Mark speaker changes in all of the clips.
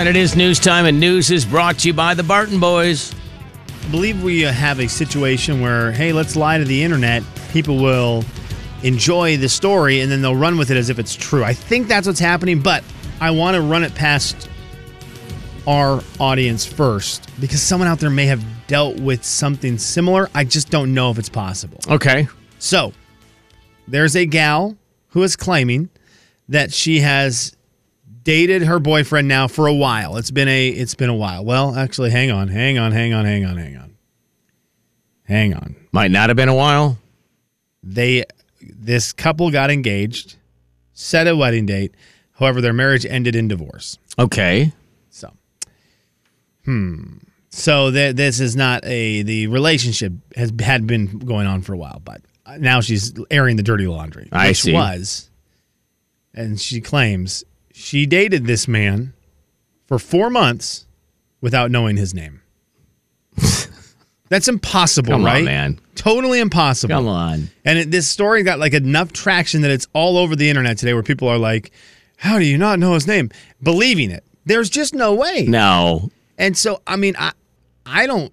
Speaker 1: Right, it is news time, and news is brought to you by the Barton Boys.
Speaker 2: I believe we uh, have a situation where, hey, let's lie to the internet. People will enjoy the story and then they'll run with it as if it's true. I think that's what's happening, but I want to run it past our audience first because someone out there may have dealt with something similar. I just don't know if it's possible.
Speaker 1: Okay.
Speaker 2: So, there's a gal who is claiming that she has dated her boyfriend now for a while. It's been a it's been a while. Well, actually, hang on, hang on, hang on, hang on, hang on. Hang on.
Speaker 1: Might not have been a while.
Speaker 2: They this couple got engaged, set a wedding date. However, their marriage ended in divorce.
Speaker 1: Okay.
Speaker 2: So, hmm. So th- this is not a the relationship has had been going on for a while, but now she's airing the dirty laundry.
Speaker 1: I
Speaker 2: which
Speaker 1: see.
Speaker 2: Was, and she claims she dated this man for four months without knowing his name. That's impossible,
Speaker 1: Come on,
Speaker 2: right?
Speaker 1: man.
Speaker 2: Totally impossible.
Speaker 1: Come on.
Speaker 2: And it, this story got like enough traction that it's all over the internet today where people are like, how do you not know his name? Believing it. There's just no way.
Speaker 1: No.
Speaker 2: And so, I mean, I, I don't,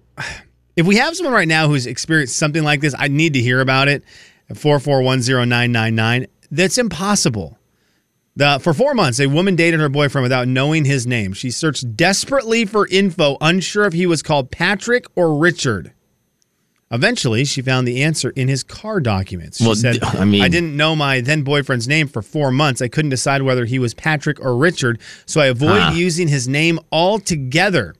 Speaker 2: if we have someone right now who's experienced something like this, I need to hear about it. 4410999. That's impossible. The, for four months, a woman dated her boyfriend without knowing his name. She searched desperately for info, unsure if he was called Patrick or Richard. Eventually, she found the answer in his car documents. She
Speaker 1: Well,
Speaker 2: said,
Speaker 1: I mean-
Speaker 2: I didn't know my then boyfriend's name for four months. I couldn't decide whether he was Patrick or Richard, so I avoided
Speaker 1: Ah.
Speaker 2: using his name altogether.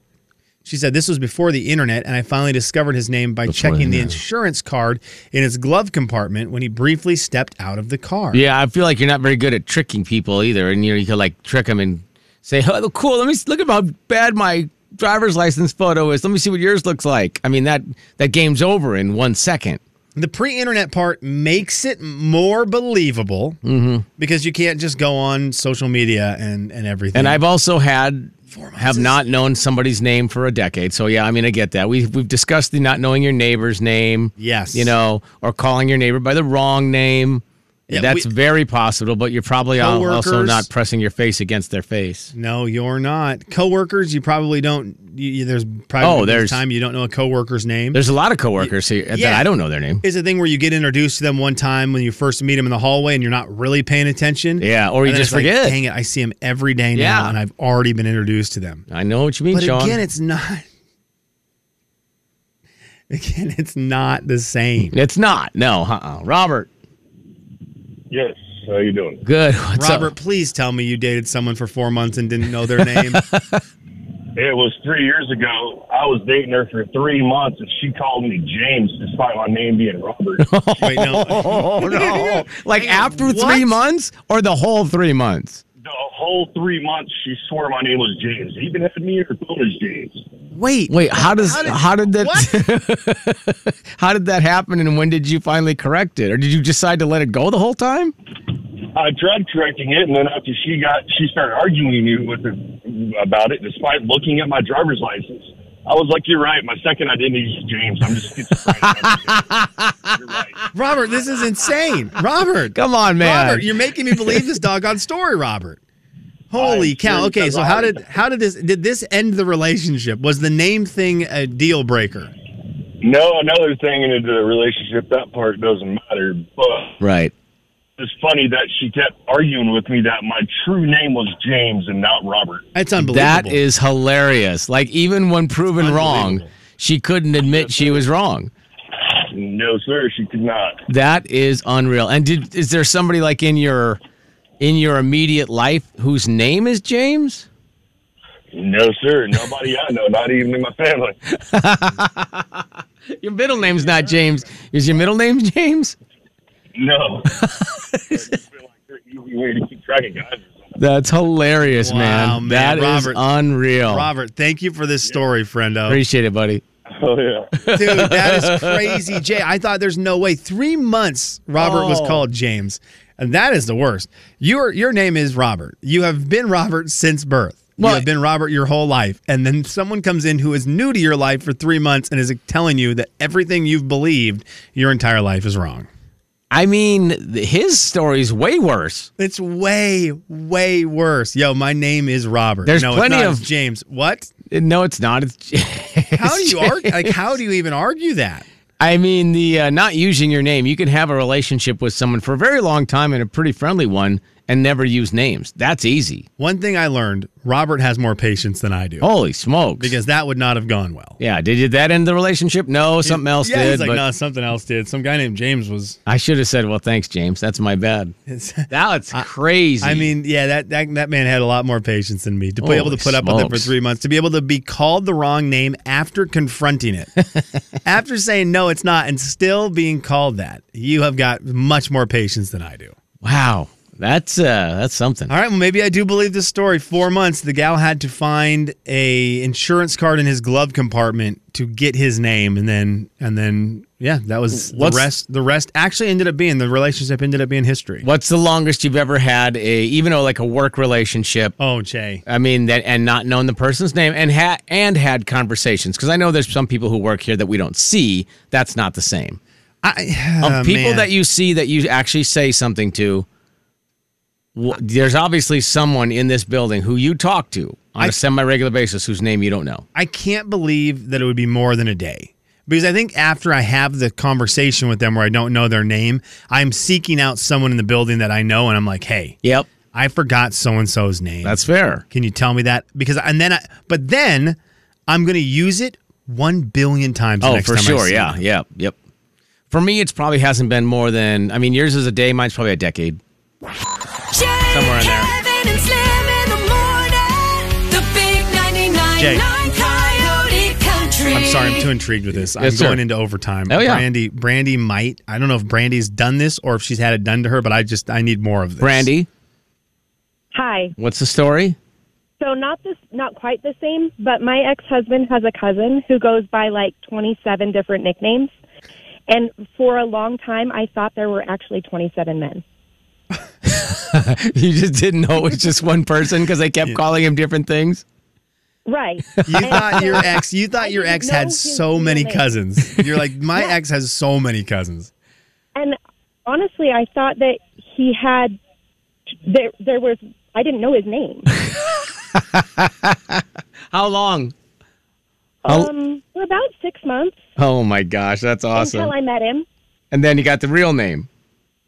Speaker 2: She said this was before the internet, and I finally discovered his name by checking the insurance card in his glove compartment when he briefly stepped out of the car.
Speaker 1: Yeah, I feel like you're not very good at tricking people either, and you know, you could like trick them and say, "Oh, cool. Let me look at how bad my driver's license photo is. Let me see what yours looks like." I mean that that game's over in one second.
Speaker 2: The pre-internet part makes it more believable
Speaker 1: Mm-hmm.
Speaker 2: because you can't just go on social media and and everything.
Speaker 1: And I've also had have not known somebody's name for a decade. So yeah, I mean I get that. We've we've discussed the not knowing your neighbor's name.
Speaker 2: Yes.
Speaker 1: You know, or calling your neighbor by the wrong name.
Speaker 2: Yeah,
Speaker 1: That's
Speaker 2: we-
Speaker 1: very possible, but you're probably also not pressing your face against their face.
Speaker 2: no, you're not. Coworkers, you probably don't. You, you- there's probably
Speaker 1: Oh, there's-
Speaker 2: time you don't know a coworker's name.
Speaker 1: There's a lot of coworkers here that I don't know their name.
Speaker 2: It's a thing where you get introduced to them one time when you first meet them in the hallway and you're not really paying attention.
Speaker 1: Yeah, or you just
Speaker 2: it's like,
Speaker 1: forget.
Speaker 2: Dang it, I see them every day now
Speaker 1: Yeah.
Speaker 2: and I've already been introduced to them.
Speaker 1: I know what you mean,
Speaker 2: But
Speaker 1: Sean.
Speaker 2: again, it's not. Again, it's not the same.
Speaker 1: it's not. No, uh-uh. Robert.
Speaker 3: Yes. How you doing?
Speaker 1: Good. What's
Speaker 2: Robert,
Speaker 1: up?
Speaker 2: please tell me you dated someone for four months and didn't know their name.
Speaker 3: It was three years ago. I was dating her for three months, and she called me James, despite my name being Robert.
Speaker 2: Wait, no.
Speaker 1: Oh no! Like after three months or the whole three months?
Speaker 3: the whole three months, she swore my name was James. Even had me in her phone as James.
Speaker 2: Wait.
Speaker 1: Wait, how does
Speaker 2: How
Speaker 1: how
Speaker 2: did-
Speaker 1: did, that how did that happen and when did you finally correct it or did you decide to let it go the whole time?
Speaker 3: I tried correcting it, and then after she got, she started arguing with her about it, despite looking at my driver's license. I was like, "You're right. My second identity is James. I'm just schizophrenic." You're right.
Speaker 2: Robert, this is insane. Robert.
Speaker 1: Come on, man.
Speaker 2: Robert, you're making me believe this doggone story, Robert. Holy
Speaker 3: I'm
Speaker 2: cow. Okay, so
Speaker 3: I-
Speaker 2: how did how did this did this end the relationship? Was the name thing a deal breaker?
Speaker 3: No, another thing in the relationship, that part doesn't matter. But
Speaker 1: Right.
Speaker 3: It's funny that she kept arguing with me that my true name was James and not Robert.
Speaker 2: That's unbelievable.
Speaker 1: That is hilarious. Like even when proven wrong, she couldn't admit she was wrong.
Speaker 3: No, sir, she could not.
Speaker 1: That is unreal. And did is there somebody like in your in your immediate life whose name is James?
Speaker 3: No, sir, nobody I know, not even in my family.
Speaker 1: Your middle name's not James. Is your middle name James?
Speaker 3: No. It's been like an easy way to keep track of guys. or something.
Speaker 1: That's hilarious,
Speaker 2: Wow,
Speaker 1: man.
Speaker 2: man.
Speaker 1: That is
Speaker 2: Robert-
Speaker 1: unreal.
Speaker 2: Robert, thank you for this story, friendo.
Speaker 1: Appreciate it, buddy.
Speaker 3: Oh yeah.
Speaker 2: Dude, that is crazy. Jay, I thought there's no way. Three months Robert was
Speaker 1: Oh.
Speaker 2: called James. And that is the worst. Your your name is Robert. You have been Robert since birth.
Speaker 1: Well-
Speaker 2: you have been Robert your whole life. And then someone comes in who is new to your life for three months and is telling you that everything you've believed your entire life is wrong.
Speaker 1: I mean, his story's way worse.
Speaker 2: It's way, way worse. Yo, my name is Robert.
Speaker 1: There's
Speaker 2: no,
Speaker 1: plenty
Speaker 2: it's not.
Speaker 1: of-
Speaker 2: It's James. What?
Speaker 1: No, it's not. It's
Speaker 2: How do you argue? Like, how do you even argue that?
Speaker 1: I mean, the uh, not using your name. You can have a relationship with someone for a very long time and a pretty friendly one, and never use names. That's easy.
Speaker 2: One thing I learned: Robert has more patience than I do,
Speaker 1: Holy smokes!
Speaker 2: because that would not have gone well.
Speaker 1: yeah, did that end the relationship? No, something else
Speaker 2: yeah,
Speaker 1: did.
Speaker 2: he's like, no, something else did. Some guy named James was.
Speaker 1: I should have said, "Well, thanks, James. That's my bad." That's crazy.
Speaker 2: I mean, yeah, that, that that man had a lot more patience than me to be able to put up with it for three months, to be able to be called the wrong name after confronting it, after saying no, it's not, and still being called that. You have got much more patience than I do.
Speaker 1: wow, that's uh, that's something.
Speaker 2: All right, well, maybe I do believe this story. Four months, the gal had to find a insurance card in his glove compartment to get his name, and then and then yeah, that was
Speaker 1: What's-
Speaker 2: the rest. The rest actually ended up being the relationship ended up being history.
Speaker 1: What's the longest you've ever had a, even though like a work relationship?
Speaker 2: Oh, Jay.
Speaker 1: I mean that, and not known the person's name, and had and had conversations because I know there's some people who work here that we don't see. That's not the same.
Speaker 2: I,
Speaker 1: Of
Speaker 2: oh,
Speaker 1: people
Speaker 2: man.
Speaker 1: that you see that you actually say something to, there's obviously someone in this building who you talk to on a
Speaker 2: I-
Speaker 1: semi-regular basis whose name you don't know.
Speaker 2: I can't believe that it would be more than a day. Because I think after I have the conversation with them where I don't know their name, I'm seeking out someone in the building that I know and I'm like, hey,
Speaker 1: Yep,
Speaker 2: I forgot so and so's name.
Speaker 1: that's fair.
Speaker 2: Can you tell me that? Because and then I but then I'm gonna use it one billion times. the
Speaker 1: Oh, for sure. Yeah,
Speaker 2: them.
Speaker 1: yeah, yep. For me, it's probably hasn't been more than. I mean, yours is a day. Mine's probably a decade.
Speaker 4: Somewhere
Speaker 2: in there.
Speaker 4: Kevin and Slim in the morning. The big 99.9
Speaker 2: Jay.
Speaker 4: Coyote Country.
Speaker 2: I'm sorry, I'm too intrigued with this. I'm
Speaker 1: Yes, sir.
Speaker 2: going into overtime.
Speaker 1: Oh, yeah.
Speaker 2: Brandy, Brandy might. I don't know if Brandy's done this or if she's had it done to her, but I just I need more of this.
Speaker 1: Brandy,
Speaker 5: Hi.
Speaker 1: what's the story?
Speaker 5: So not this, not quite the same, but my ex-husband has a cousin who goes by like 27 different nicknames. And for a long time, I thought there were actually 27 men.
Speaker 1: you just didn't know it was just one person because they kept calling him different things.
Speaker 5: Right.
Speaker 2: You thought your ex you thought your ex had so many
Speaker 5: name.
Speaker 2: cousins. You're like, my ex has so many cousins.
Speaker 5: And honestly, I thought that he had, there, there was, I didn't know his name.
Speaker 1: How long?
Speaker 5: Um, for about six months
Speaker 1: Oh my gosh, that's awesome!
Speaker 5: until I met him.
Speaker 1: and then you got the real name.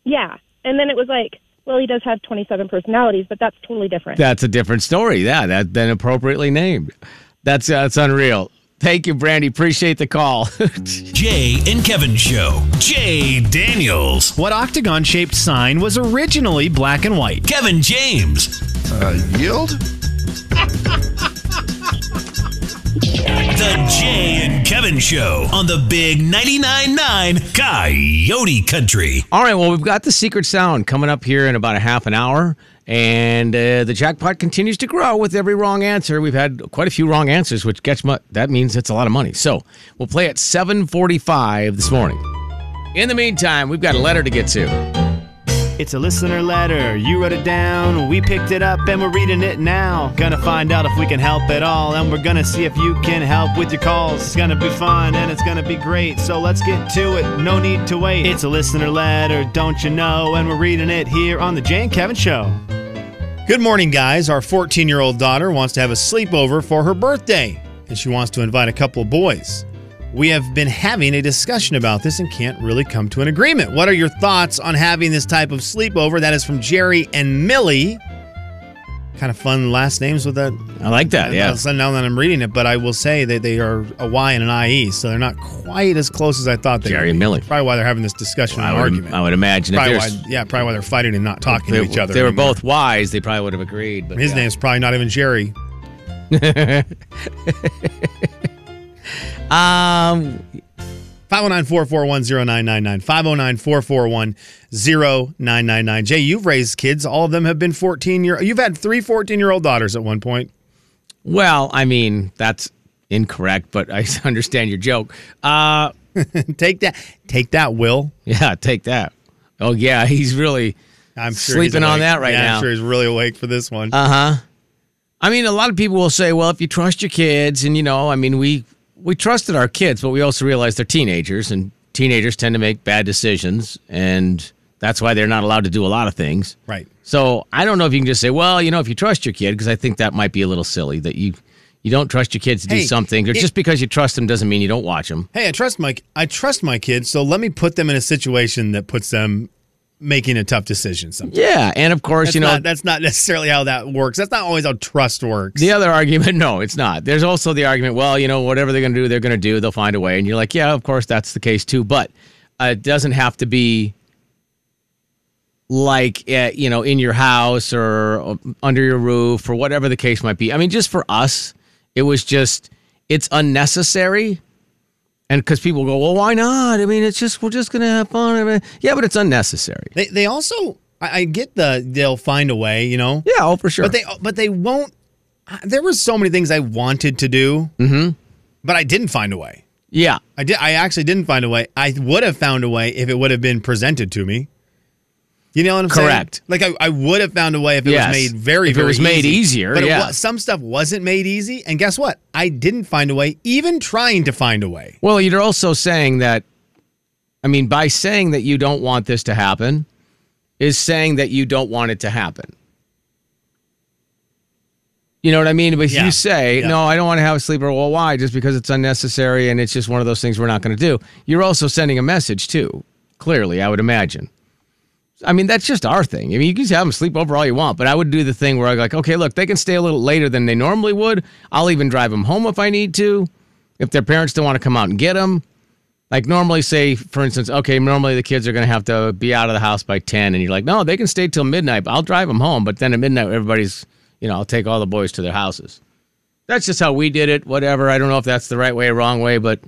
Speaker 5: Yeah. And then it was like, well, he does have 27 personalities, but that's totally different.
Speaker 1: That's a different story. Yeah, that then appropriately named. That's that's unreal. Thank you, Brandy. Appreciate the call.
Speaker 6: Jay and Kevin Show. Jay Daniels.
Speaker 2: What octagon shaped sign was originally black and white?
Speaker 6: Kevin James.
Speaker 7: Uh, Yield?
Speaker 6: The Jay and Kevin Show on the Big 99.9 9 Coyote Country.
Speaker 1: All right, well, we've got the secret sound coming up here in about a half an hour, and uh, the jackpot continues to grow with every wrong answer. We've had quite a few wrong answers, which gets mu- that means it's a lot of money. So we'll play at 7:45 this morning. In the meantime, we've got a letter to get to.
Speaker 2: It's a listener letter. You wrote it down. We picked it up and we're reading it now. Gonna find out if we can help at all. And we're gonna see if you can help with your calls. It's gonna be fun and it's gonna be great. So let's get to it. No need to wait. It's a listener letter, don't you know? And we're reading it here on The Jay and Kevin Show. Good morning, guys. Our 14 year old daughter wants to have a sleepover for her birthday, and she wants to invite a couple of boys. We have been having a discussion about this and can't really come to an agreement. What are your thoughts on having this type of sleepover? That is from Jerry and Millie. Kind of fun last names with that.
Speaker 1: I like that. Yeah.
Speaker 2: So now that I'm reading it, but I will say that they are a Y and an IE, so they're not quite as close as I thought they
Speaker 1: Jerry
Speaker 2: were.
Speaker 1: and Millie.
Speaker 2: Probably why they're having this discussion
Speaker 1: I
Speaker 2: and
Speaker 1: would,
Speaker 2: argument.
Speaker 1: I would imagine
Speaker 2: probably why, yeah, probably why they're fighting and not talking to each other.
Speaker 1: if they were
Speaker 2: anymore.
Speaker 1: both wise, they probably would have agreed. But
Speaker 2: His
Speaker 1: yeah.
Speaker 2: name's probably not even Jerry.
Speaker 1: Um,
Speaker 2: 509-441-0999. 509-441-0999. Jay, you've raised kids. All of them have been 14 year You've had three 14-year-old daughters at one point.
Speaker 1: well, I mean that's incorrect, but I understand your joke. Uh,
Speaker 2: take that. Take that, Will.
Speaker 1: yeah, take that. Oh yeah, he's really.
Speaker 2: I'm sure he's
Speaker 1: Sleeping on that right
Speaker 2: Yeah,
Speaker 1: now.
Speaker 2: I'm sure he's really awake for this one.
Speaker 1: Uh huh. I mean, a lot of people will say, well, if you trust your kids, and you know, I mean, we we trusted our kids, but we also realized they're teenagers, and teenagers tend to make bad decisions, and that's why they're not allowed to do a lot of things.
Speaker 2: Right.
Speaker 1: So I don't know if you can just say, well, you know, if you trust your kid, because I think that might be a little silly that you you don't trust your kids to do something, or
Speaker 2: it-
Speaker 1: just because you trust them doesn't mean you don't watch them.
Speaker 2: Hey, I trust my I trust my kids, so let me put them in a situation that puts them making a tough decision. Sometimes.
Speaker 1: Yeah, and of course,
Speaker 2: That's
Speaker 1: you know,
Speaker 2: not, that's not necessarily how that works. That's not always how trust works.
Speaker 1: The other argument, no, it's not. There's also the argument, well, you know, whatever they're going to do, they're going to do. They'll find a way. And you're like, yeah, of course, that's the case too. But uh, it doesn't have to be like, uh, you know, in your house or uh, under your roof or whatever the case might be. I mean, just for us, it was just, it's unnecessary. And because people go, well, why not? I mean, it's just, we're just going to have fun. I mean, yeah, but it's unnecessary.
Speaker 2: They they also I, I get the they'll find a way, you know.
Speaker 1: Yeah, oh, for sure.
Speaker 2: But they but they won't. There were so many things I wanted to do,
Speaker 1: mm-hmm.
Speaker 2: but I didn't find a way.
Speaker 1: Yeah.
Speaker 2: I did. I actually didn't find a way. I would have found a way if it would have been presented to me. You know what I'm saying?
Speaker 1: Correct.
Speaker 2: Like I, I would have found a way if it
Speaker 1: Yes.
Speaker 2: was made very,
Speaker 1: If it
Speaker 2: very
Speaker 1: was made
Speaker 2: easy.
Speaker 1: easier,
Speaker 2: But it
Speaker 1: yeah.
Speaker 2: wa- some stuff wasn't made easy, and guess what? I didn't find a way, even trying to find a way.
Speaker 1: Well, you're also saying that, I mean, by saying that you don't want this to happen, is saying that you don't want it to happen. You know what I mean? But if
Speaker 2: Yeah.
Speaker 1: you say,
Speaker 2: Yeah.
Speaker 1: no, I don't want to have a sleeper, well, why? Just because it's unnecessary and it's just one of those things we're not going to do. You're also sending a message, too, clearly, I would imagine. I mean, that's just our thing. I mean, you can have them sleep over all you want, but I would do the thing where I'm like, okay, look, they can stay a little later than they normally would. I'll even drive them home if I need to. If their parents don't want to come out and get them, like normally, say for instance, okay, normally the kids are going to have to be out of the house by ten, and you're like, no, they can stay till midnight. I'll drive them home, but then at midnight, everybody's, you know, I'll take all the boys to their houses. That's just how we did it. Whatever. I don't know if that's the right way or wrong way, but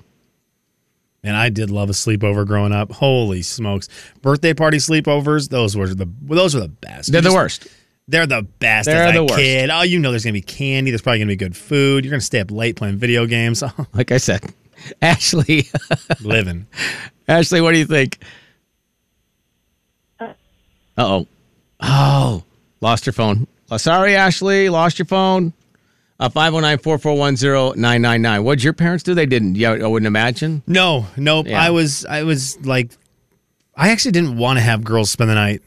Speaker 2: And I did love a sleepover growing up. Holy smokes! Birthday party sleepovers, those were the those were the best.
Speaker 1: they're
Speaker 2: You
Speaker 1: the
Speaker 2: just-
Speaker 1: worst.
Speaker 2: They're the best
Speaker 1: They're
Speaker 2: as
Speaker 1: the
Speaker 2: a
Speaker 1: worst.
Speaker 2: kid. Oh, you know there's gonna be candy. There's probably gonna be good food. You're gonna stay up late playing video games.
Speaker 1: Like I said, Ashley,
Speaker 2: living.
Speaker 1: Ashley, what do you think? Uh oh. Oh, lost your phone. Uh, sorry, Ashley, lost your phone. Uh, 509 441 999. What'd your parents do? They didn't. Yeah, I wouldn't imagine.
Speaker 2: No, nope.
Speaker 1: Yeah.
Speaker 2: I was I was like I actually didn't want to have girls spend the night.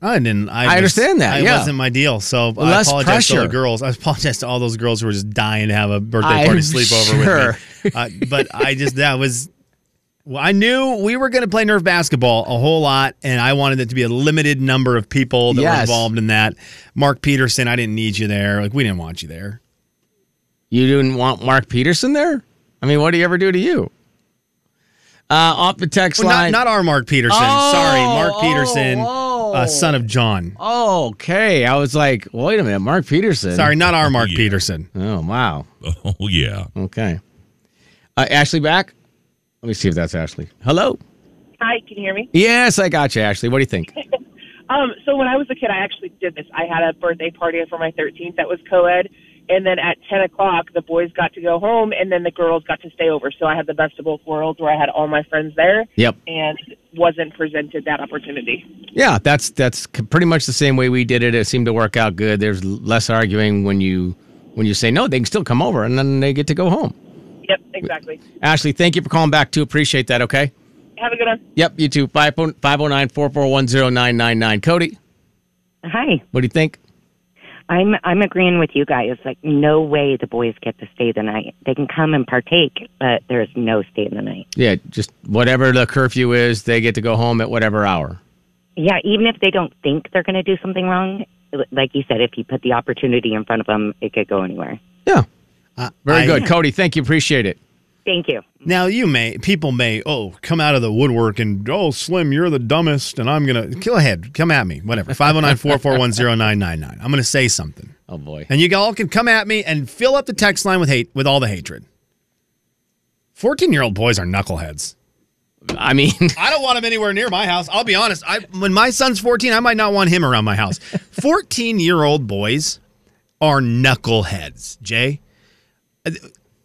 Speaker 2: I didn't. I,
Speaker 1: I
Speaker 2: was-
Speaker 1: understand that,
Speaker 2: It
Speaker 1: yeah.
Speaker 2: wasn't my deal. So I
Speaker 1: Less
Speaker 2: apologize to all the girls. I apologize to all those girls who were just dying to have a birthday
Speaker 1: I'm
Speaker 2: party sleepover
Speaker 1: sure.
Speaker 2: with me. Uh, but I just that was. Well, I knew we were going to play Nerf basketball a whole lot, and I wanted it to be a limited number of people that were involved in that. Mark Peterson, I didn't need you there. Like we didn't want you there.
Speaker 1: You didn't want Mark Peterson there? I mean, what did he ever do to you? Uh, off the text
Speaker 2: Well,
Speaker 1: line.
Speaker 2: not, not our Mark Peterson.
Speaker 1: Oh,
Speaker 2: Sorry, Mark
Speaker 1: oh,
Speaker 2: Peterson,
Speaker 1: oh.
Speaker 2: Uh, son of John.
Speaker 1: okay. I was like, wait a minute. Mark Peterson.
Speaker 2: Sorry, not our Mark
Speaker 6: Yeah.
Speaker 2: Peterson.
Speaker 1: Oh, wow.
Speaker 6: Oh, yeah.
Speaker 1: Okay. Uh, Ashley back? Let me see if that's Ashley. Hello?
Speaker 7: Hi, can you hear me?
Speaker 1: Yes, I got you, Ashley. What do you think?
Speaker 7: Um, so when I was a kid, I actually did this. I had a birthday party for my 13th that was co-ed, and then at 10 o'clock, the boys got to go home, and then the girls got to stay over. So I had the best of both worlds, where I had all my friends there,
Speaker 1: Yep.
Speaker 7: and wasn't presented that opportunity.
Speaker 1: Yeah, that's that's pretty much the same way we did it. It seemed to work out good. There's less arguing when you when you say no, they can still come over and then they get to go home.
Speaker 7: Yep, exactly.
Speaker 1: Ashley, thank you for calling back too. Appreciate that, okay?
Speaker 7: Have a good one.
Speaker 1: Yep, you too. 509 441 0999. Cody,
Speaker 8: Hi.
Speaker 1: what do you think?
Speaker 8: I'm I'm agreeing with you guys. Like no way the boys get to stay the night. They can come and partake, but there's no stay the night.
Speaker 1: Yeah, just whatever the curfew is, they get to go home at whatever hour.
Speaker 8: Yeah, even if they don't think they're going to do something wrong, like you said, if you put the opportunity in front of them, it could go anywhere.
Speaker 1: Yeah.
Speaker 2: Uh,
Speaker 1: Very
Speaker 2: I-
Speaker 1: good. Cody, thank you. Appreciate it.
Speaker 8: Thank you.
Speaker 2: Now you may people may oh come out of the woodwork and oh Slim you're the dumbest and I'm gonna go ahead come at me whatever 509-441-0999 I'm gonna say something
Speaker 1: Oh, boy.
Speaker 2: and you all can come at me and fill up the text line with hate with all the hatred. Fourteen year old boys are knuckleheads.
Speaker 1: I mean,
Speaker 2: I don't want him anywhere near my house. I'll be honest. I when my son's 14, I might not want him around my house. 14 year old boys are knuckleheads. Jay,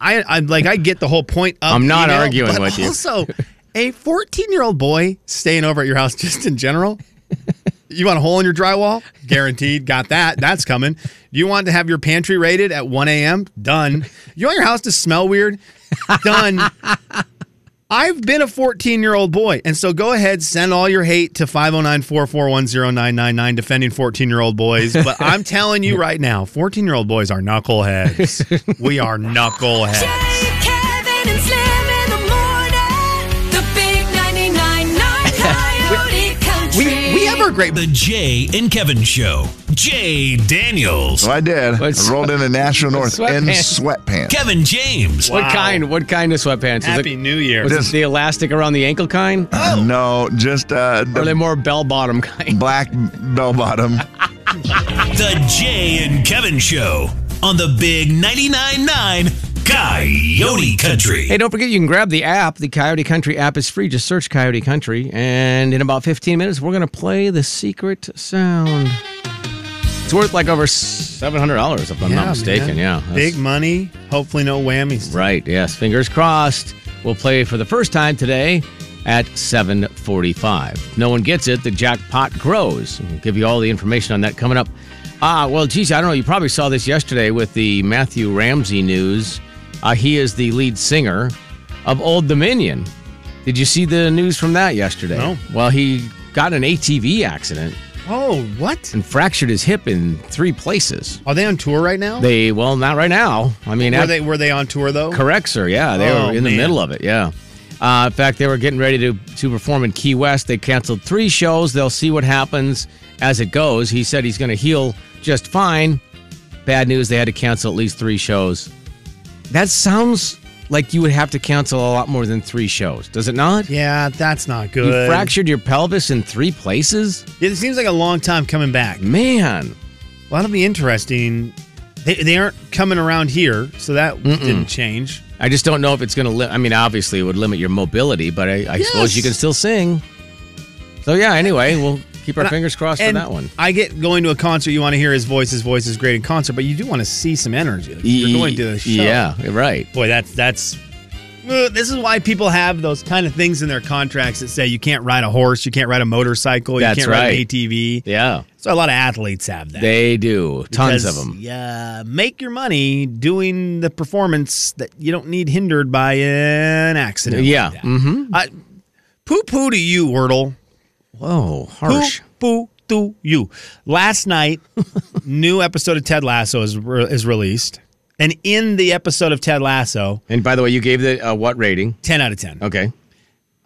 Speaker 2: I, I like I get the whole point of
Speaker 1: I'm not
Speaker 2: email,
Speaker 1: arguing with you.
Speaker 2: Also, a 14 year old boy staying over at your house just in general. You want a hole in your drywall? Guaranteed. Got that. That's coming. You want to have your pantry raided at 1 a.m.? Done. You want your house to smell weird? Done. I've been a 14 year old boy. And so go ahead, send all your hate to 509 441 0999 defending 14 year old boys. But I'm telling you right now, 14 year old boys are knuckleheads. we are knuckleheads.
Speaker 4: Jay, Kevin,
Speaker 2: great.
Speaker 6: The Jay and Kevin Show. Jay Daniels.
Speaker 9: So I did.
Speaker 1: What's-
Speaker 9: I rolled into National North in
Speaker 1: Sweatpants.
Speaker 9: sweatpants.
Speaker 6: Kevin James.
Speaker 1: What kind? What kind of sweatpants? Is
Speaker 2: Happy
Speaker 1: it,
Speaker 2: New Year.
Speaker 1: was it the elastic around the ankle kind?
Speaker 9: Uh, no, just uh,
Speaker 1: Or are they more bell bottom kind?
Speaker 9: black bell bottom.
Speaker 6: The Jay and Kevin Show on the Big 99.9 9 Coyote Country.
Speaker 1: Hey, don't forget you can grab the app. The Coyote Country app is free. Just search Coyote Country, and in about 15 minutes, we're going to play the secret sound. It's worth like over $700 if I'm
Speaker 2: Yeah,
Speaker 1: not mistaken.
Speaker 2: man.
Speaker 1: Yeah. that's-
Speaker 2: Big money. Hopefully, no whammies.
Speaker 1: Right. Yes. Fingers crossed. We'll play for the first time today at 7:45. No one gets it, the jackpot grows. We'll give you all the information on that coming up. Ah, well, geez, I don't know. You probably saw this yesterday with the Matthew Ramsey news. Uh, he is the lead singer of Old Dominion. Did you see the news from that yesterday?
Speaker 2: No.
Speaker 1: Well, he got an ATV accident
Speaker 2: Oh, what?
Speaker 1: and fractured his hip in three places.
Speaker 2: Are they on tour right now?
Speaker 1: They well, not right now. I mean,
Speaker 2: were
Speaker 1: af-
Speaker 2: they were they on tour though?
Speaker 1: Correct, sir. Yeah, they
Speaker 2: Oh,
Speaker 1: were in the middle of it. Yeah. Uh, in fact, they were getting ready to to perform in Key West. They canceled three shows. They'll see what happens as it goes. He said he's going to heal just fine. Bad news: they had to cancel at least three shows. That sounds like you would have to cancel a lot more than three shows, does it not?
Speaker 2: Yeah, that's not good.
Speaker 1: You fractured your pelvis in three places,
Speaker 2: It seems like a long time coming back.
Speaker 1: man.
Speaker 2: Well, that'll be interesting. They, they aren't coming around here, so that didn't change.
Speaker 1: I just don't know if it's going to. Li- I mean, obviously, it would limit your mobility, but I, I suppose you can still sing. So yeah. Anyway, we'll keep our
Speaker 2: And
Speaker 1: fingers crossed for
Speaker 2: and
Speaker 1: that one.
Speaker 2: I get going to a concert. You want to hear his voice. His voice is great in concert, but you do want to see some energy. Like, You're going to the show.
Speaker 1: Yeah, right.
Speaker 2: Boy, that's that's. This is why people have those kind of things in their contracts that say you can't ride a horse, you can't ride a motorcycle,
Speaker 1: That's
Speaker 2: you can't ride an. ATV.
Speaker 1: Yeah,
Speaker 2: So a lot of athletes have that.
Speaker 1: they do. Tons of them.
Speaker 2: Yeah, make your money doing the performance that you don't need hindered by an accident.
Speaker 1: Yeah.
Speaker 2: Like.
Speaker 1: Mm-hmm.
Speaker 2: I, poo poo to you, Wordle.
Speaker 1: Whoa, harsh.
Speaker 2: Poo poo to you. Last night, new episode of Ted Lasso is re- is released, and in the episode of Ted Lasso,
Speaker 1: And by the way, you gave the uh, what rating?
Speaker 2: ten out of ten.
Speaker 1: Okay.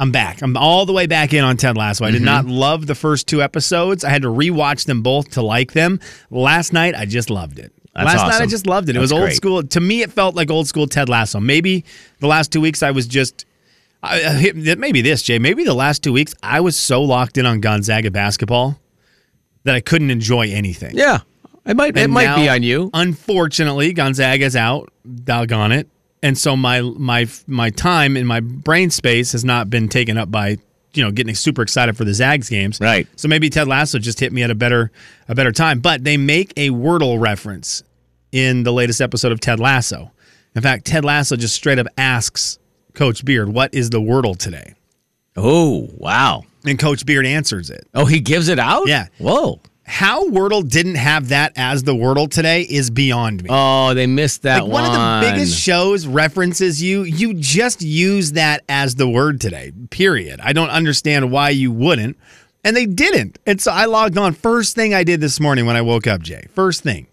Speaker 2: I'm back. I'm all the way back in on Ted Lasso. I did not love the first two episodes. I had to rewatch them both to like them. Last night, I just loved it.
Speaker 1: That's
Speaker 2: last night, I just loved it. It was old
Speaker 1: great.
Speaker 2: school. To me, it felt like old school Ted Lasso. Maybe the last two weeks, I was just. I, I hit- maybe this, Jay. Maybe the last two weeks, I was so locked in on Gonzaga basketball that I couldn't enjoy anything.
Speaker 1: Yeah, it might. it
Speaker 2: And
Speaker 1: might be on you.
Speaker 2: Unfortunately, Gonzaga's out. Doggone it. And so my my my time in my brain space has not been taken up by you know getting super excited for the Zags games.
Speaker 1: Right.
Speaker 2: So maybe Ted Lasso just hit me at a better a better time. But they make a Wordle reference in the latest episode of Ted Lasso. In fact, Ted Lasso just straight up asks Coach Beard, "What is the Wordle today?"
Speaker 1: Oh wow.
Speaker 2: And Coach Beard answers it.
Speaker 1: Oh, he gives it out.
Speaker 2: Yeah.
Speaker 1: Whoa.
Speaker 2: How Wordle didn't have that as the Wordle today is beyond me.
Speaker 1: Oh, they missed that
Speaker 2: like one, of the biggest shows references you you just use that as the word today period i don't understand why you wouldn't and they didn't and so i logged on first thing i did this morning when i woke up jay first thing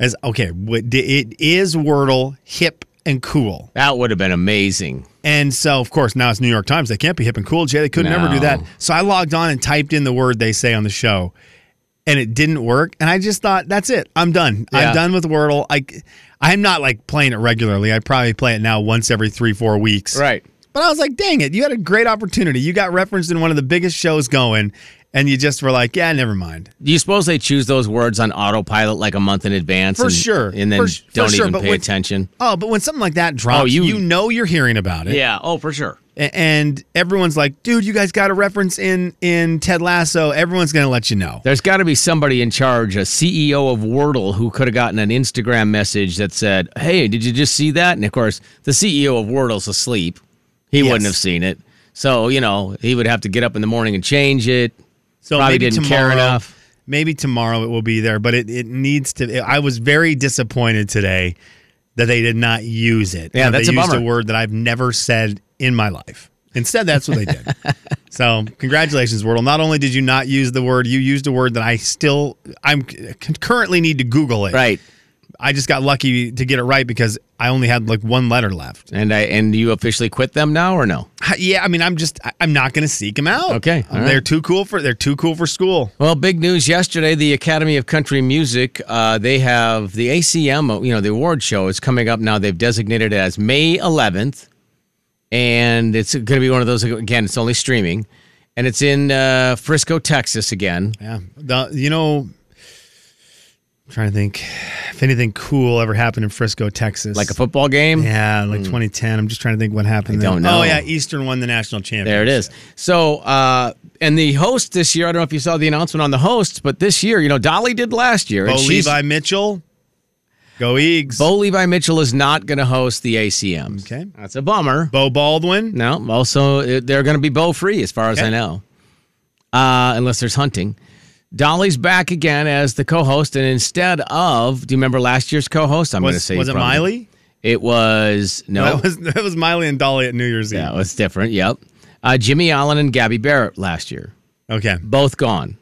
Speaker 2: is okay what- it is wordle hip and cool
Speaker 1: that would have been amazing.
Speaker 2: and so of course now it's new york times they can't be hip and cool jay they could never do that so i logged on and typed in the word they say on the show and it didn't work. And I just thought, that's it. I'm done.
Speaker 1: Yeah.
Speaker 2: I'm done with Wordle. I, I'm not like playing it regularly. I probably play it now once every three, four weeks.
Speaker 1: Right.
Speaker 2: But I was like, dang it, you had a great opportunity. You got referenced in one of the biggest shows going, and you just were like, yeah, never mind.
Speaker 1: Do you suppose they choose those words on autopilot like a month in advance?
Speaker 2: For
Speaker 1: and,
Speaker 2: sure.
Speaker 1: And then
Speaker 2: For- for
Speaker 1: don't
Speaker 2: sure,
Speaker 1: even
Speaker 2: but
Speaker 1: pay
Speaker 2: when-
Speaker 1: attention?
Speaker 2: Oh, but when something like that drops,
Speaker 1: Oh, you-
Speaker 2: you, know you're hearing about it.
Speaker 1: Yeah. Oh, for sure.
Speaker 2: And everyone's like, dude, you guys got a reference in in Ted Lasso. Everyone's going to let you know.
Speaker 1: There's got to be somebody in charge, a CEO of Wordle, who could have gotten an Instagram message that said, "Hey, did you just see that?" And of course, the CEO of Wordle's asleep. He
Speaker 2: Yes.
Speaker 1: wouldn't have seen it. So you know, he would have to get up in the morning and change it.
Speaker 2: So
Speaker 1: Probably
Speaker 2: maybe
Speaker 1: didn't
Speaker 2: tomorrow,
Speaker 1: care enough.
Speaker 2: Maybe tomorrow it will be there, but it, it needs to. I was very disappointed today that they did not use it.
Speaker 1: Yeah, that's
Speaker 2: they
Speaker 1: a
Speaker 2: used
Speaker 1: bummer.
Speaker 2: a word that I've never said in my life. Instead, that's what they did. so, congratulations, Wordle. Not only did you not use the word, you used a word that I still, I'm currently need to Google it.
Speaker 1: Right.
Speaker 2: I just got lucky to get it right because I only had like one letter left.
Speaker 1: And I and you officially quit them now or no?
Speaker 2: Yeah, I mean, I'm just, I'm not going to seek them out.
Speaker 1: Okay,
Speaker 2: they're too cool for, they're too cool for school.
Speaker 1: Well, big news yesterday. The Academy of Country Music, uh, they have the ACM, you know, the award show is coming up now. They've designated it as May 11th. And it's going to be one of those, again, it's only streaming. And it's in uh, Frisco, Texas again.
Speaker 2: Yeah. The, you know, I'm trying to think if anything cool ever happened in Frisco, Texas.
Speaker 1: Like a football game?
Speaker 2: Yeah, like 2010. I'm just trying to think what happened.
Speaker 1: I
Speaker 2: there.
Speaker 1: don't know.
Speaker 2: Oh yeah, Eastern won the national championship.
Speaker 1: There it is. So, uh, and the host this year, I don't know if you saw the announcement on the hosts, but this year, you know, Dolly did last year.
Speaker 2: Bo Levi Mitchell. Go Eags.
Speaker 1: Bo Levi Mitchell is not going to host the ACMs.
Speaker 2: Okay.
Speaker 1: That's a bummer.
Speaker 2: Bo Baldwin.
Speaker 1: No, also uh, they're going to be bow free as far as I know, uh, unless there's hunting. Dolly's back again as the co-host, and instead of, do you remember last year's co-host? I'm going to say
Speaker 2: was it
Speaker 1: probably-
Speaker 2: Miley?
Speaker 1: It was no,
Speaker 2: That was that was Miley and Dolly at New Year's Eve.
Speaker 1: yeah, it was different. Yep, uh, Jimmie Allen and Gabby Barrett last year,
Speaker 2: Okay.
Speaker 1: both gone.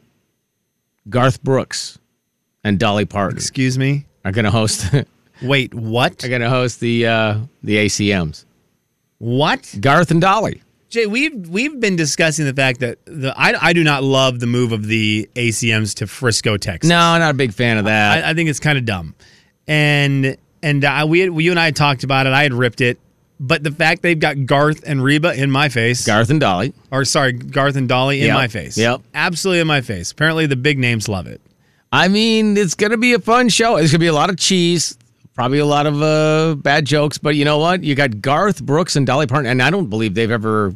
Speaker 1: Garth Brooks and Dolly Parton
Speaker 2: Excuse me.
Speaker 1: are going to host.
Speaker 2: Wait, what?
Speaker 1: Are going to host the uh, the ACMs.
Speaker 2: What?
Speaker 1: Garth and Dolly.
Speaker 2: Jay, we've we've been discussing the fact that the I, I do not love the move of the ACMs to Frisco, Texas.
Speaker 1: No, I'm not a big fan of that.
Speaker 2: I, I think it's kind of dumb. And and uh, we had, you and I had talked about it. I had ripped it, but the fact they've got Garth and Reba in my face,
Speaker 1: Garth and Dolly.
Speaker 2: or sorry, Garth and Dolly in
Speaker 1: Yep.
Speaker 2: my face.
Speaker 1: Yep.
Speaker 2: absolutely in my face. Apparently, the big names love it.
Speaker 1: I mean, it's going to be a fun show. It's going to be a lot of cheese, probably a lot of uh, bad jokes, but you know what? You got Garth Brooks and Dolly Parton, and I don't believe they've ever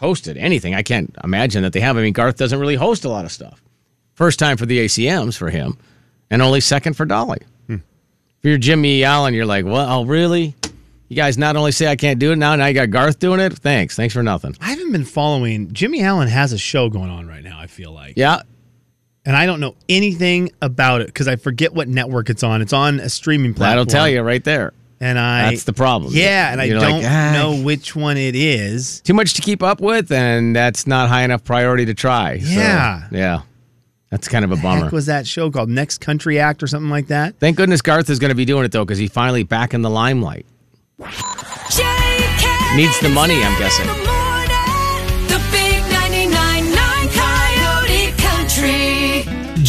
Speaker 1: hosted anything. I can't imagine that they have. I mean, Garth doesn't really host a lot of stuff. First time for the ACMs for him, and only second for Dolly. If you're Jimmie Allen, you're like, well, oh, really? You guys not only say I can't do it now, now you got Garth doing it? Thanks. Thanks for nothing.
Speaker 2: I haven't been following. Jimmie Allen has a show going on right now. I feel like,
Speaker 1: Yeah.
Speaker 2: And I don't know anything about it because I forget what network it's on. It's on a streaming platform.
Speaker 1: That'll tell you right there.
Speaker 2: And I
Speaker 1: That's the problem.
Speaker 2: Yeah, and I
Speaker 1: You're
Speaker 2: don't
Speaker 1: like, ah.
Speaker 2: know which one it is.
Speaker 1: too much to keep up with, and that's not high enough priority to try. So,
Speaker 2: Yeah.
Speaker 1: yeah. That's kind of a
Speaker 2: Heck
Speaker 1: bummer.
Speaker 2: was that show called? Next Country Act or something like that?
Speaker 1: Thank goodness Garth is going to be doing it though, because he's finally back in the limelight. Needs the money, I'm
Speaker 4: Slim
Speaker 1: guessing.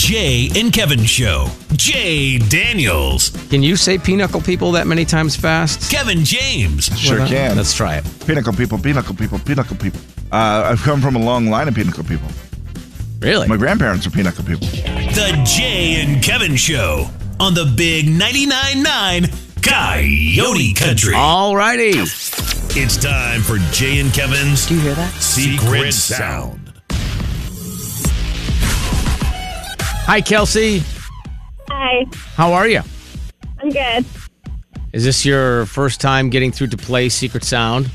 Speaker 6: Jay and Kevin Show. Jay Daniels.
Speaker 1: Can you say pinochle people that many times fast?
Speaker 6: Kevin James.
Speaker 9: Sure
Speaker 1: Well,
Speaker 9: can.
Speaker 1: Let's try it.
Speaker 9: Pinnacle people, pinnacle people, pinnacle people. Uh, I've come from a long line of pinnacle people.
Speaker 1: Really?
Speaker 9: My grandparents are pinnacle people.
Speaker 6: The Jay and Kevin Show on the Big 99.9 9 Coyote Country.
Speaker 1: All righty.
Speaker 6: It's time for Jay and Kevin's
Speaker 1: Do you hear that?
Speaker 6: Secret Sound.
Speaker 1: Hi, Kelsey.
Speaker 5: Hi,
Speaker 1: How are you?
Speaker 5: I'm good.
Speaker 1: Is this your first time getting through to play Secret Sound?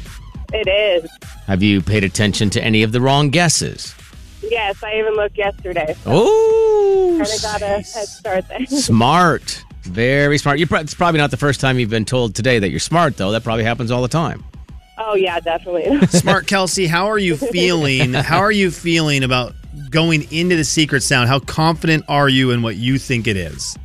Speaker 5: It is.
Speaker 1: Have you paid attention to any of the wrong guesses?
Speaker 5: Yes, I even looked yesterday.
Speaker 1: Oh,
Speaker 5: Kind of got a head start there.
Speaker 1: smart. Very smart. You're, pro- it's probably not the first time you've been told today that you're smart, though. That probably happens all the time.
Speaker 5: oh yeah, definitely.
Speaker 2: Smart Kelsey, how are you feeling? how are you feeling about going into the secret sound? How confident are you in what you think it is?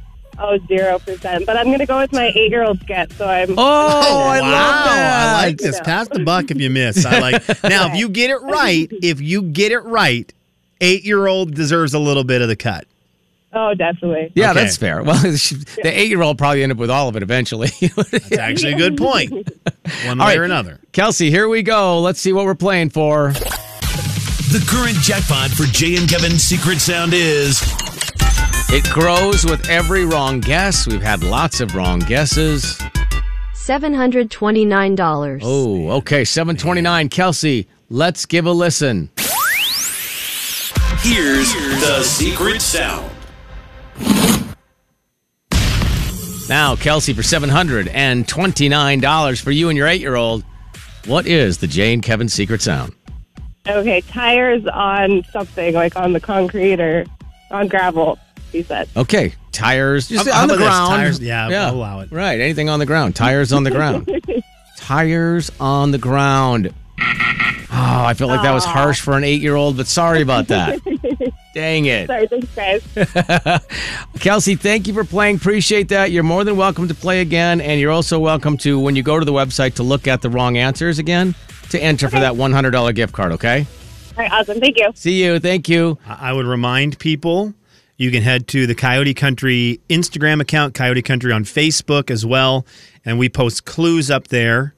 Speaker 5: oh, zero percent. But I'm gonna go with my eight-year-old guess. So I'm.
Speaker 1: Oh, I oh, love that.
Speaker 2: I like this. Pass the buck if you miss. I like. Now, if you get it right, if you get it right, eight-year-old deserves a little bit of the cut.
Speaker 5: Oh, definitely.
Speaker 1: Yeah,
Speaker 2: Okay.
Speaker 1: that's fair. Well, the eight-year-old probably end up with all of it eventually.
Speaker 2: That's actually a good point. One way
Speaker 1: right.
Speaker 2: or another.
Speaker 1: Kelsey, here we go. Let's see what we're playing for.
Speaker 6: The current jackpot for Jay and Kevin's Secret Sound is
Speaker 1: It grows with every wrong guess. We've had lots of wrong guesses.
Speaker 10: $729.
Speaker 1: Oh, okay. 729. Kelsey, let's give a listen.
Speaker 6: Here's the Secret Sound.
Speaker 1: Now, Kelsey, for $729 for you and your eight year old, what is the Jay and Kevin secret sound?
Speaker 5: Okay, tires on something like on the concrete or on gravel. He said.
Speaker 1: Okay, tires just
Speaker 2: How- how
Speaker 1: on the
Speaker 2: about this?
Speaker 1: ground.
Speaker 2: Tires- yeah, I'll allow it.
Speaker 1: Right, anything on the ground. Tires on the ground. tires on the ground. Oh, I felt like that was harsh for an eight year old, but sorry about that. Dang it.
Speaker 5: Sorry, thanks, guys.
Speaker 1: Kelsey, thank you for playing. Appreciate that. You're more than welcome to play again. And you're also welcome to, when you go to the website, to look at the wrong answers again to enter for that $100 gift card, okay?
Speaker 5: All right, awesome. Thank you.
Speaker 1: See you. Thank you.
Speaker 2: I I would remind people you can head to the Coyote Country Instagram account, Coyote Country on Facebook as well, and we post clues up there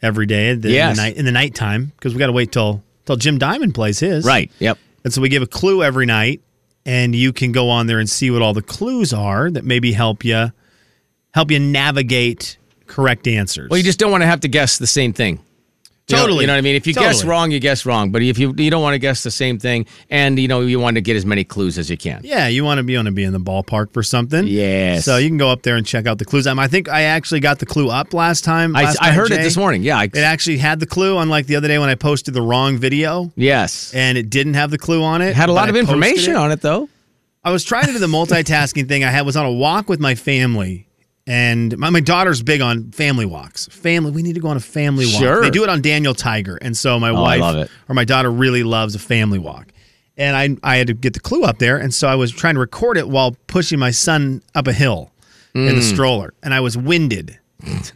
Speaker 2: every day in the,
Speaker 1: Yes.
Speaker 2: in the night in the nighttime because we got to wait till till Jim Diamond plays his.
Speaker 1: Right. Yep.
Speaker 2: And so we give a clue every night, and you can go on there and see what all the clues are that maybe help you help you navigate correct answers.
Speaker 1: Well, you just don't want to have to guess the same thing. You know-
Speaker 2: Totally.
Speaker 1: you know what I mean? If you guess wrong, you guess wrong. But if you you don't want to guess the same thing, and you know you want to get as many clues as you can.
Speaker 2: Yeah, you want to be on to be in the ballpark for something.
Speaker 1: Yes.
Speaker 2: So you can go up there and check out the clues. Um, I think I actually got the clue up last time.
Speaker 1: I,
Speaker 2: last
Speaker 1: I
Speaker 2: night,
Speaker 1: heard it this morning. Yeah. I,
Speaker 2: It actually had the clue, unlike the other day when I posted the wrong video
Speaker 1: yes.
Speaker 2: and it didn't have the clue on it.
Speaker 1: Had a lot of
Speaker 2: I
Speaker 1: information
Speaker 2: it.
Speaker 1: on it though.
Speaker 2: I was trying to do the multitasking thing. I had was on a walk with my family, and my, my daughter's big on family walks. Family, we need to go on a family walk.
Speaker 1: Sure.
Speaker 2: They do it on Daniel Tiger, and so my
Speaker 1: Oh,
Speaker 2: wife or my daughter really loves a family walk. And I I had to get the clue up there, and so I was trying to record it while pushing my son up a hill in
Speaker 1: Mm.
Speaker 2: the stroller, and I was winded.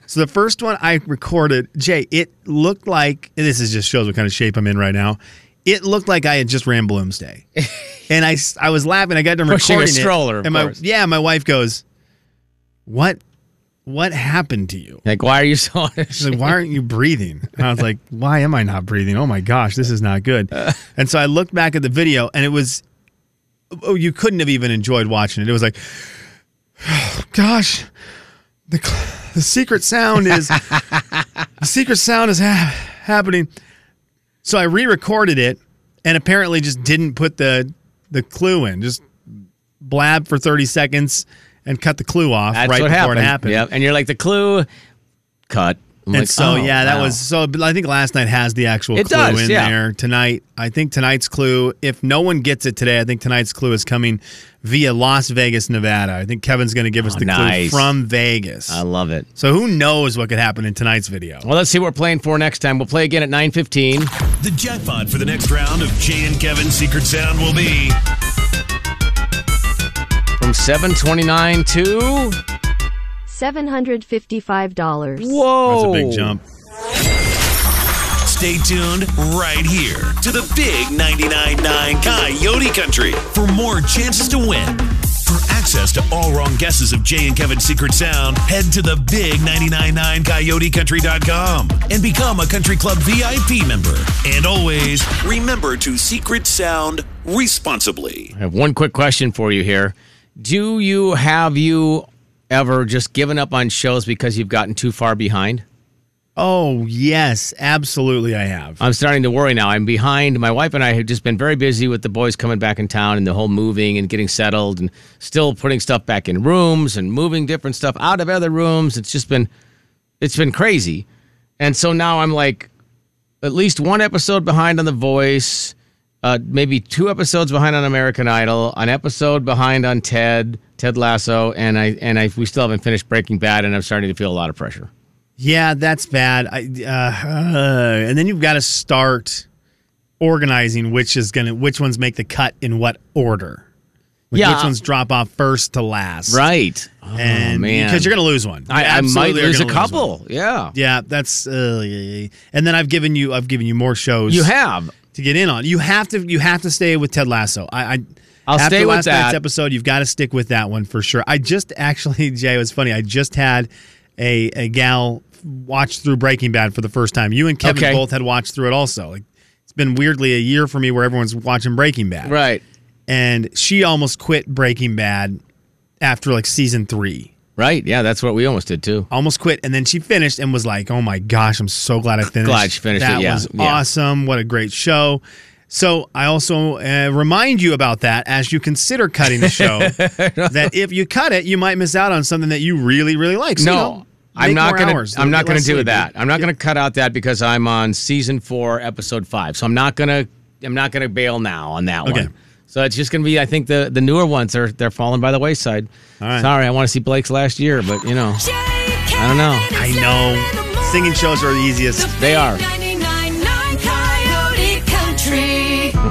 Speaker 2: so the first one I recorded, Jay, it looked like and this is just shows what kind of shape I'm in right now. It looked like I had just ran Bloomsday. And I I was laughing. I got done
Speaker 1: Pushing a
Speaker 2: recording it,
Speaker 1: stroller, of
Speaker 2: and my
Speaker 1: course.
Speaker 2: yeah, my wife goes, "What, what happened to you?"
Speaker 1: Like, why are you so?
Speaker 2: She's like, "Why aren't you breathing?" And I was like, "Why am I not breathing? Oh my gosh, this is not good." And so I looked back at the video, and it was, oh, you couldn't have even enjoyed watching it. It was like, oh, gosh, the the secret sound is the secret sound is ha- happening. So I re-recorded it, and apparently just didn't put the the clue in. Just blab for thirty seconds and cut the clue off
Speaker 1: That's
Speaker 2: right
Speaker 1: what
Speaker 2: before
Speaker 1: happened.
Speaker 2: it happened.
Speaker 1: Yep. And you're like the clue, cut. I'm
Speaker 2: And
Speaker 1: like,
Speaker 2: so
Speaker 1: oh,
Speaker 2: yeah, that
Speaker 1: wow.
Speaker 2: was so. I think last night has the actual
Speaker 1: It
Speaker 2: clue
Speaker 1: does,
Speaker 2: in
Speaker 1: yeah.
Speaker 2: there. Tonight, I think tonight's clue. If no one gets it today, I think tonight's clue is coming via Las Vegas, Nevada. I think Kevin's going to give us
Speaker 1: Oh,
Speaker 2: the
Speaker 1: nice.
Speaker 2: clue from Vegas.
Speaker 1: I love it.
Speaker 2: so who knows what could happen in tonight's video?
Speaker 1: Well, let's see what we're playing for next time. We'll play again at 9:15.
Speaker 6: The jackpot for the next round of Jay and Kevin's Secret Sound will be
Speaker 1: From 729 to
Speaker 10: $755.
Speaker 1: Whoa.
Speaker 2: That's a big jump.
Speaker 6: Stay tuned right here to the Big 99.9 Coyote Country for more chances to win. For access to all wrong guesses of Jay and Kevin's Secret Sound, head to the Big 99.9 CoyoteCountry.com and become a Country Club VIP member. And always remember to Secret Sound responsibly.
Speaker 1: I have one quick question for you here. Do you have you ever just given up on shows because you've gotten too far behind?
Speaker 2: Oh yes, absolutely. I have.
Speaker 1: I'm starting to worry now. I'm behind. My wife and I have just been very busy with the boys coming back in town and the whole moving and getting settled and still putting stuff back in rooms and moving different stuff out of other rooms. It's just been it's been crazy. And so now I'm like at least one episode behind on The Voice, uh, maybe two episodes behind on American Idol, an episode behind on Ted, Ted Lasso, and I and I we still haven't finished Breaking Bad, and I'm starting to feel a lot of pressure.
Speaker 2: Yeah, that's bad. I, uh, uh, and then you've got to start organizing which is gonna which ones make the cut in what order. Like
Speaker 1: Yeah.
Speaker 2: which ones drop off first to last.
Speaker 1: Right? Oh,
Speaker 2: and
Speaker 1: man.
Speaker 2: because you're gonna lose one.
Speaker 1: I, I might lose a couple.
Speaker 2: one.
Speaker 1: Yeah.
Speaker 2: Yeah, that's uh, and then I've given you I've given you more shows.
Speaker 1: You have.
Speaker 2: To get in on. You have to you have to stay with Ted Lasso. I, I
Speaker 1: I'll
Speaker 2: after
Speaker 1: stay with
Speaker 2: last night's
Speaker 1: that.
Speaker 2: episode. You've got to stick with that one for sure. I just actually Jay it was funny. I just had a a gal watch through Breaking Bad for the first time. You and Kevin
Speaker 1: Okay.
Speaker 2: both had watched through it also. Like it's been weirdly a year for me where everyone's watching Breaking Bad.
Speaker 1: Right.
Speaker 2: And she almost quit Breaking Bad after like season three.
Speaker 1: Right. Yeah, that's what we almost did too.
Speaker 2: Almost quit, and then she finished and was like, "Oh my gosh, I'm so glad I finished.
Speaker 1: Glad she finished it,
Speaker 2: That
Speaker 1: yeah,
Speaker 2: was
Speaker 1: yeah.
Speaker 2: awesome. What a great show." So I also uh, remind you about that as you consider cutting the show. that if you cut it, you might miss out on something that you really, really like. So, you
Speaker 1: No.
Speaker 2: know,
Speaker 1: I'm not gonna.
Speaker 2: hours.
Speaker 1: I'm not gonna do that. I'm not gonna cut out that because I'm on season four, episode five. So I'm not gonna. I'm not gonna bail now on that
Speaker 2: Okay.
Speaker 1: one. So it's just gonna be. I think the the newer ones are they're falling by the wayside.
Speaker 2: All right.
Speaker 1: Sorry, I want to see Blake's last year, but you know I don't know.
Speaker 2: I know.
Speaker 4: in the morning.
Speaker 2: Singing shows are the easiest.
Speaker 1: They are.
Speaker 4: 99.9 Coyote Country.